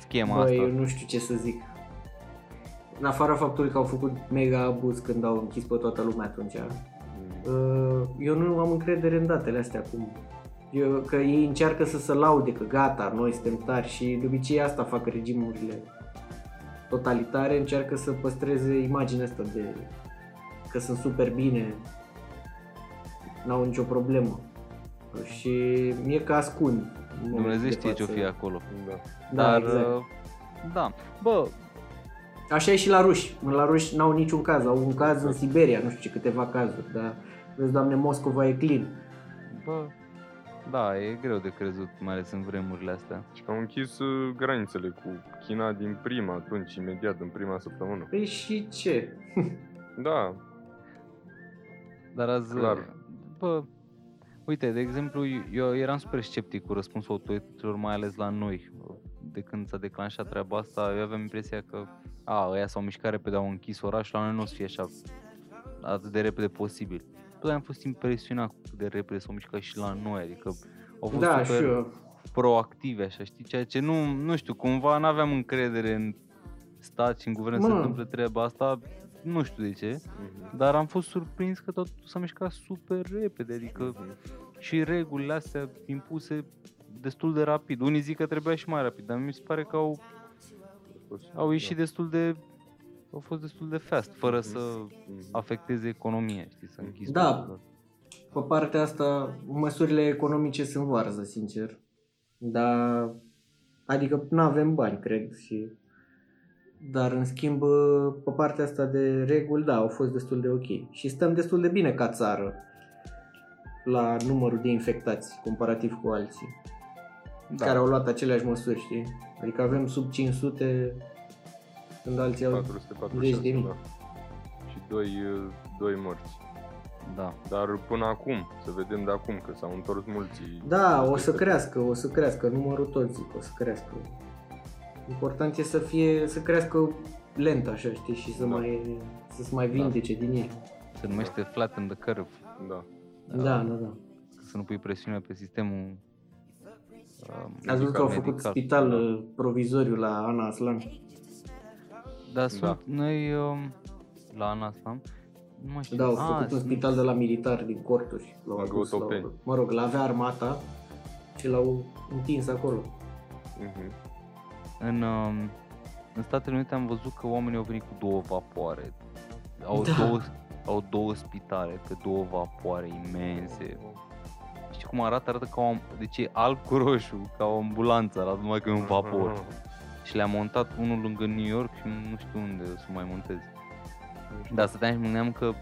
schema Bă, asta. eu nu știu ce să zic. În afara faptului că au făcut mega abuz când au închis pe toată lumea atunci. Mhm. Uh, Eu nu am încredere în datele astea acum. Eu, că ei încearcă să se laude că gata, noi suntem tari și de obicei asta fac regimurile totalitare, încearcă să păstreze imaginea asta de că sunt super bine, n-au nicio problemă. Și mie că ascund. în Dumnezeu momentul de știe ce-o față. fi acolo. Da. Da, Dar, exact. uh, da, bă, Așa e și la ruși. La ruși n-au niciun caz. Au un caz în Siberia, nu știu ce, câteva cazuri, dar vezi, doamne, Moscova e clean. bă, da, e greu de crezut, mai ales în vremurile astea. Și că au închis uh, granițele cu China din prima, atunci, imediat, în prima săptămână. Păi și ce? Da, Dar azi, Clar. bă, uite, de exemplu, eu eram super sceptic cu răspunsul autorităților, mai ales la noi. De când s-a declanșat treaba asta, eu aveam impresia că, a, ăia s-au mișcat repede, au închis orașul, la noi nu o să fie așa atât de repede posibil. Tot am fost impresionat cu cât de repede s-au mișcat și la noi, adică au fost Da, super și eu. proactive, așa, știi, ceea ce nu, nu știu, cumva n-aveam încredere în stat și în guvern să Mă. se întâmple treaba asta, nu știu de ce, Mhm. dar am fost surprins că tot s-a mișcat super repede, adică Mhm. și regulile astea impuse destul de rapid. Unii zic că trebuia și mai rapid, dar mi se pare că au, A fost- au ieșit da. destul de au fost destul de fast, fără Mhm. să Mhm. afecteze economia, știi, să închis Da. totul. Pe partea asta, măsurile economice sunt varză, sincer. Dar, adică nu avem bani, cred, și... Dar, în schimb, pe partea asta de reguli, da, au fost destul de ok. Și stăm destul de bine ca țară la numărul de infectați, comparativ cu alții, Da. care au luat aceleași măsuri, știi? Adică avem sub 500, când alții au... 446, zeci de mii. da. Și doi, uh, doi morți. da. Dar până acum, să vedem de acum, că s-au întors mulți. Da, o să peste- crească, o să crească, numărul tot zic, o să crească. Important e să fie, să crească lent așa, știi, și să Da. mai, să se mai vindece din ei. Se numește flat in the curve. Da. Da, da, da. Să nu pui presiune pe sistemul um, Ați văzut că au medical. făcut spital uh, provizoriu la Ana Aslan? Dar sunt noi um, la Anasam, nu mai știu. Da, au Ah, făcut un sunt- spital de la militar din corturi. L-au În adus, Gotopeni. l-au, mă rog, l-avea armata și l-au întins acolo. Mhm. În, um, în Statele Unite am văzut că oamenii au venit cu două vapoare. Au, Da. două, au două spitale pe două vapoare imense. Știi cum arată? Arată ca o, deci e alb cu roșu, ca o ambulanță, arată numai că e un vapor. Aha. Și le-a montat unul lângă New York și nu știu unde o să mai monteze. Dar stăteam și mă gândeam că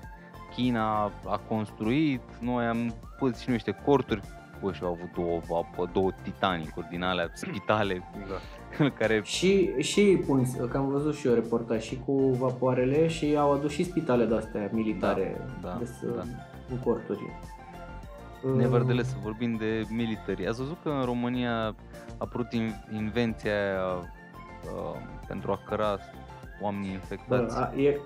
China a construit, noi am pus și nu niște corturi. Bă, și au avut două, vapă, două Titanicuri din alea, spitale, Da. care Și, și pun, că am văzut și eu reportaj și cu vapoarele și au adus și spitale de-astea militare Da, da, de să, da. în corturi. Nevertheless, să vorbim de military. Ați văzut că în România a apărut in- invenția aia uh, pentru a căra oamenii infectați? Bă, a, e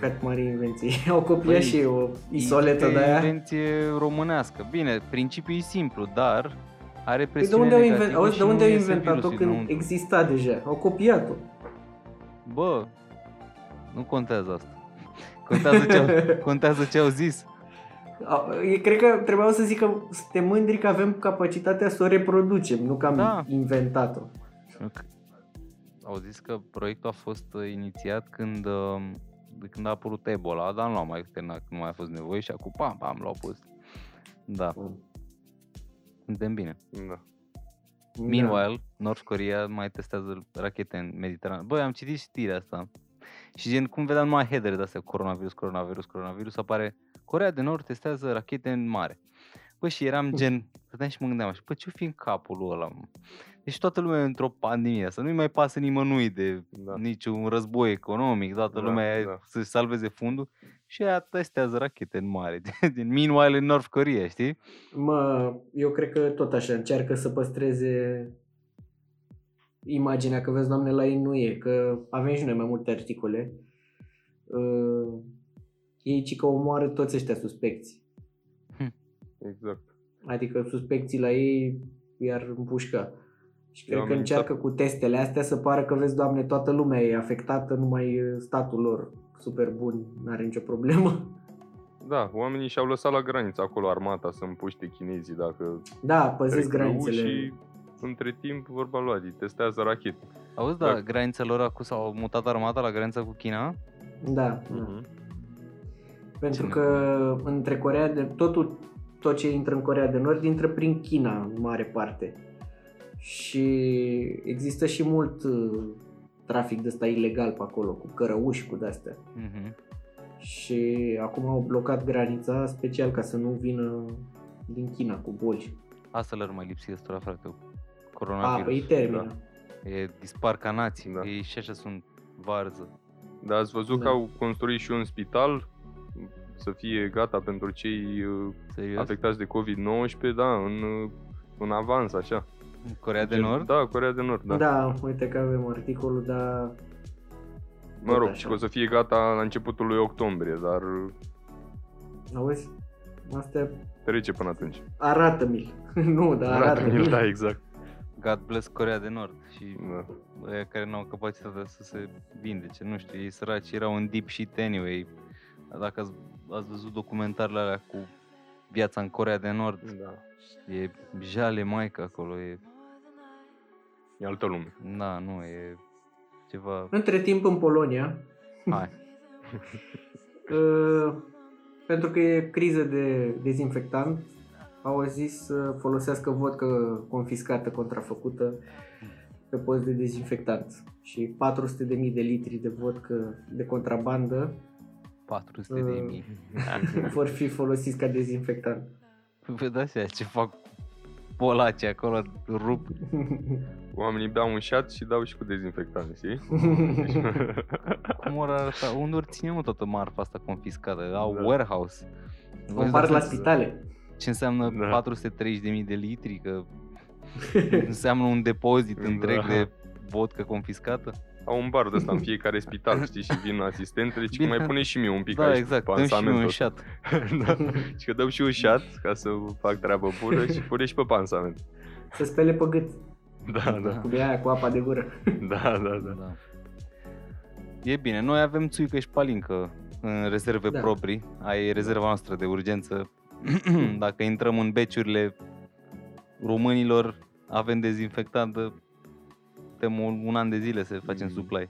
cât mare invenție. Au copiat Păi, și eu o isoletă E de aia. invenție românească. Bine, principiul e simplu, dar are Păi de presiune unde au, negativă inven- auzi, și de unde nu au iese inventat-o virusul când înăuntru. exista deja? Au copiat-o. Bă, nu contează asta. Contează ce au, contează ce au zis. Au- e- Cred că trebuiau să zic că suntem mândri că avem capacitatea să o reproducem, nu că am Da. inventat-o. Au zis că proiectul a fost uh, inițiat când, uh, de când a apărut Ebola, dar nu l-au mai terminat, că nu mai a fost nevoie și acum pam, pam, l-au pus. Da, suntem bine. Da. Meanwhile, North Korea mai testează rachete în Mediterană. Băi, am citit știrea asta. Și gen, cum vedeam numai headere de astea, coronavirus, coronavirus, coronavirus, apare Corea de Nord testează rachete în mare. Bă, și eram gen, stăteam și mă gândeam așa, bă, ce-o fi în capul ăla, mă? Deci toată lumea e într-o pandemie, să nu-i mai pasă nimănui de Da. niciun război economic, toată Da, lumea e da. să-și salveze fundul și ea testează rachete în mare. Din meanwhile în North Korea, știi? Mă, eu cred că tot așa încearcă să păstreze imaginea că vezi, doamne, la ei nu e, că avem și noi mai multe articole. Uh, ei ci că omoară toți ăștia suspecți. Exact. Adică suspecții la ei i-ar împușca. Și cred Eu că am încearcă cu testele astea să pară că vezi, doamne, toată lumea e afectată, numai statul lor super bun, n-are nicio problemă. Da, oamenii și-au lăsat la graniță acolo armata să împuște chinezii dacă Da, păziți trec granițele. și între timp vorba lui Adi, testează rachete. Auzi, da, Da. granița lor acum s-au mutat armata la granița cu China? Da, da. Mhm. Pentru Cine? că între Corea de totul tot ce intră în Corea de Nord intră prin China în mare parte. Și există și mult uh, trafic de ăsta ilegal pe acolo, cu cărăuși, cu de-astea. Mhm. Și acum au blocat granița special ca să nu vină din China cu bolși. Asta le-ar mai lipsi ăstora, frate, cu A, coronavirus. păi termină. E dispar ca nații, Da. ei și așa sunt varză. Dar ați văzut Da. că au construit și un spital să fie gata pentru cei uh, Serios? afectați de COVID-19, da, în, uh, în avans, așa. În Corea de Gen- Nord? Da, Corea de Nord, da. Da. da, uite că avem articolul, dar Mă rog, așa. și că o să fie gata la începutul lui octombrie, dar uh, auzi? Asta trece până atunci. arată-mi Nu, dar arată-mi Da, exact. God bless Corea de Nord și Da. ăia care nu au capacitatea să se vindece, nu știu, ei săraci erau în deep shit anyway. Dacă ați, ați văzut documentarele alea cu viața în Corea de Nord, da. e jale maică acolo, e, E altă lume. da, nu, e ceva, Între timp în Polonia, hai, uh, pentru că e criză de dezinfectant, au zis să folosească vodcă confiscată, contrafăcută pe post de dezinfectant. Și 400.000 de litri de vodcă de contrabandă 400 de Uh. mii. vor fi folosiți ca dezinfectant. Vă dați seama ce fac polacii acolo, rup. Oamenii beau un șat și dau și cu dezinfectant, știi? Cum ori arăta? Unde ori ține mă toată marfa asta confiscată? Au Da. warehouse. O Vă împart la dați seama spitale. Ce înseamnă Da. 430.000 de litri? Că înseamnă un depozit Da. întreg de vodcă confiscată? Au un bar de ăsta în fiecare spital, știi, și vin asistentele și că Bine. mai pune și mie un pic Da, aici exact. pe Dăm și mie un pansamentul șat. da. Și că dăm și un șat ca să fac treabă bună și pune și pe pansament. Să spele pe gât. Da, da, Cu aia cu apa de gură. da, da, da. Da. E bine, noi avem țuică și palincă în rezerve Da. proprii. Ai rezerva noastră de urgență. Dacă intrăm în beciurile românilor, avem dezinfectant, putem un, un an de zile să facem Mm. supply.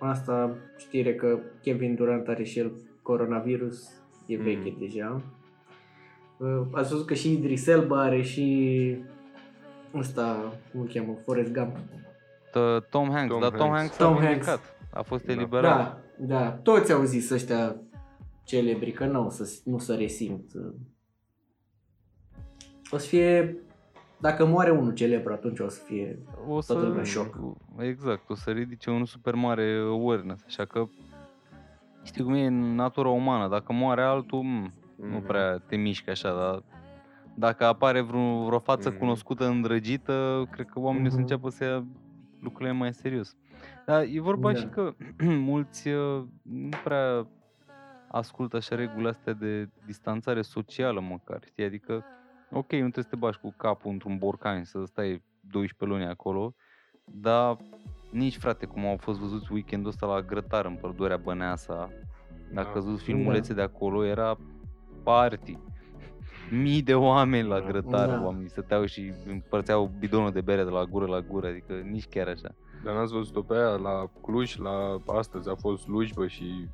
Asta știre că Kevin Durant are și el coronavirus, e Mm. veche deja. Uh, Ați văzut că și Idris Elba are și ăsta, cum îl cheamă, Forrest Gump. T- Tom Hanks, Tom dar Tom Hanks. Hanks a Tom Hanks. vindecat. A fost Da. eliberat. Da, da, toți au zis ăștia celebri că nu, o să, nu să resimt. O să fie, dacă moare unul celebru, atunci o să fie o să, Toată lumea în șoc. Exact, o să ridice un super mare awareness, așa că știi cum e în natura umană, dacă moare altul, m, nu Mhm. prea te mișcă așa, dar dacă apare vreo, vreo față Mhm. cunoscută, îndrăgită, cred că oamenii o să Mhm. înceapă să ia lucrurile mai serios. Dar e vorba Da. și că mulți uh, nu prea ascultă așa regulile astea de distanțare socială măcar, știi? Adică, ok, nu trebuie să te bagi cu capul într-un borcan și să stai 12 luni acolo, dar nici, frate, cum au fost văzuți weekendul ăsta la grătar în Pădurea Băneasa, dacă Da. ați văzut filmulețe de acolo, era party. Mii de oameni la grătar, Da. oamenii stăteau și împărțeau bidonul de bere de la gură la gură, adică nici chiar așa. Dar n-ați văzut-o pe aia la Cluj, la astăzi a fost slujbă și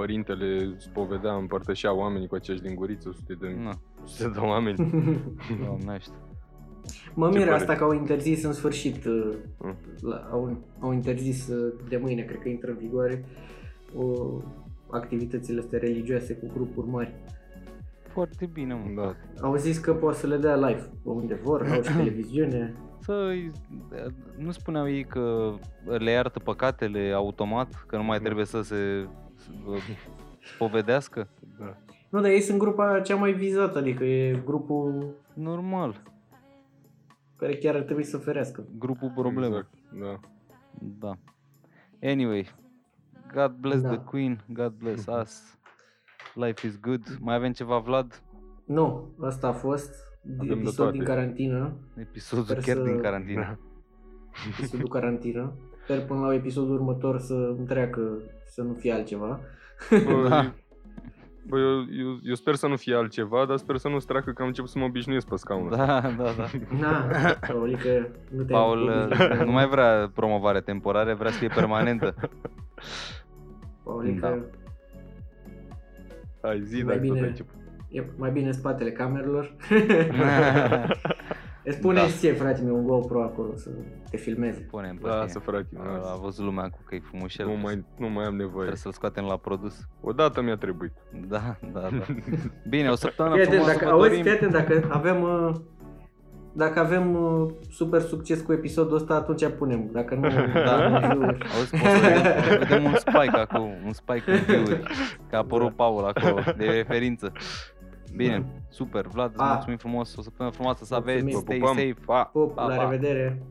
părintele spovedea, împărtășea oamenii cu aceeași linguriță, sute de, Na, sute de oameni. doamnește. Mă Ce miră părere? asta că au interzis în sfârșit, uh, Mm. la, au, au interzis uh, de mâine, cred că intră în vigoare, o, activitățile astea religioase cu grupuri mari. Foarte bine, mă, Da. frate. Au zis că pot să le dea live pe unde vor, au și televiziune. Să nu spuneau ei că le iartă păcatele automat, că nu mai Da. trebuie să se să spovedească? Da. Nu, dar ei sunt grupa cea mai vizată, adică e grupul Normal, care chiar ar trebui să ferească. grupul problemă. Exact, da. Da. Anyway, God bless Da. the Queen, God bless us. Life is good. Mai avem ceva, Vlad? Nu, asta a fost Avem de episod toate. din carantină, Episodul Sper chiar să- din carantină. Da. episodul carantină. Sper până la episodul următor să îmi treacă, să nu fie altceva. Bă, Da. Bă, eu, eu, eu, sper să nu fie altceva, dar sper să nu treacă că am început să mă obișnuiesc pe scaun. Da, da, da. Na, Paulică, nu te Paul uh, nu mai vrea promovare temporară, vrea să fie permanentă. Paulică, Da. Hai, zi, Mai dacă tot bine- ai început. e mai bine în spatele camerelor. Îți pune Da. și ție, frate meu, un GoPro acolo să te filmeze. Punem pe Lasă, tine. frate, A, a lasă. văzut lumea cu că e frumușel. Nu mai, nu mai am nevoie. Trebuie să-l scoatem la produs. Odată mi-a trebuit. Da, da, da. Bine, o săptămână Fii atent, frumoasă dacă, vă auzi, dorim. fii atent, dacă avem, uh, dacă avem uh, super succes cu episodul ăsta, atunci punem. Dacă nu, Da. nu Auzi, poți să vedem, vedem un spike acum, un spike în view-uri, că a apărut Paul acolo, de referință. Bine, super, Vlad, îți Pa. mulțumim frumos, o săptămână frumoasă să Mulțumim. aveți, Vă stay pupăm. safe, pa, Pup, pa, la pa. revedere!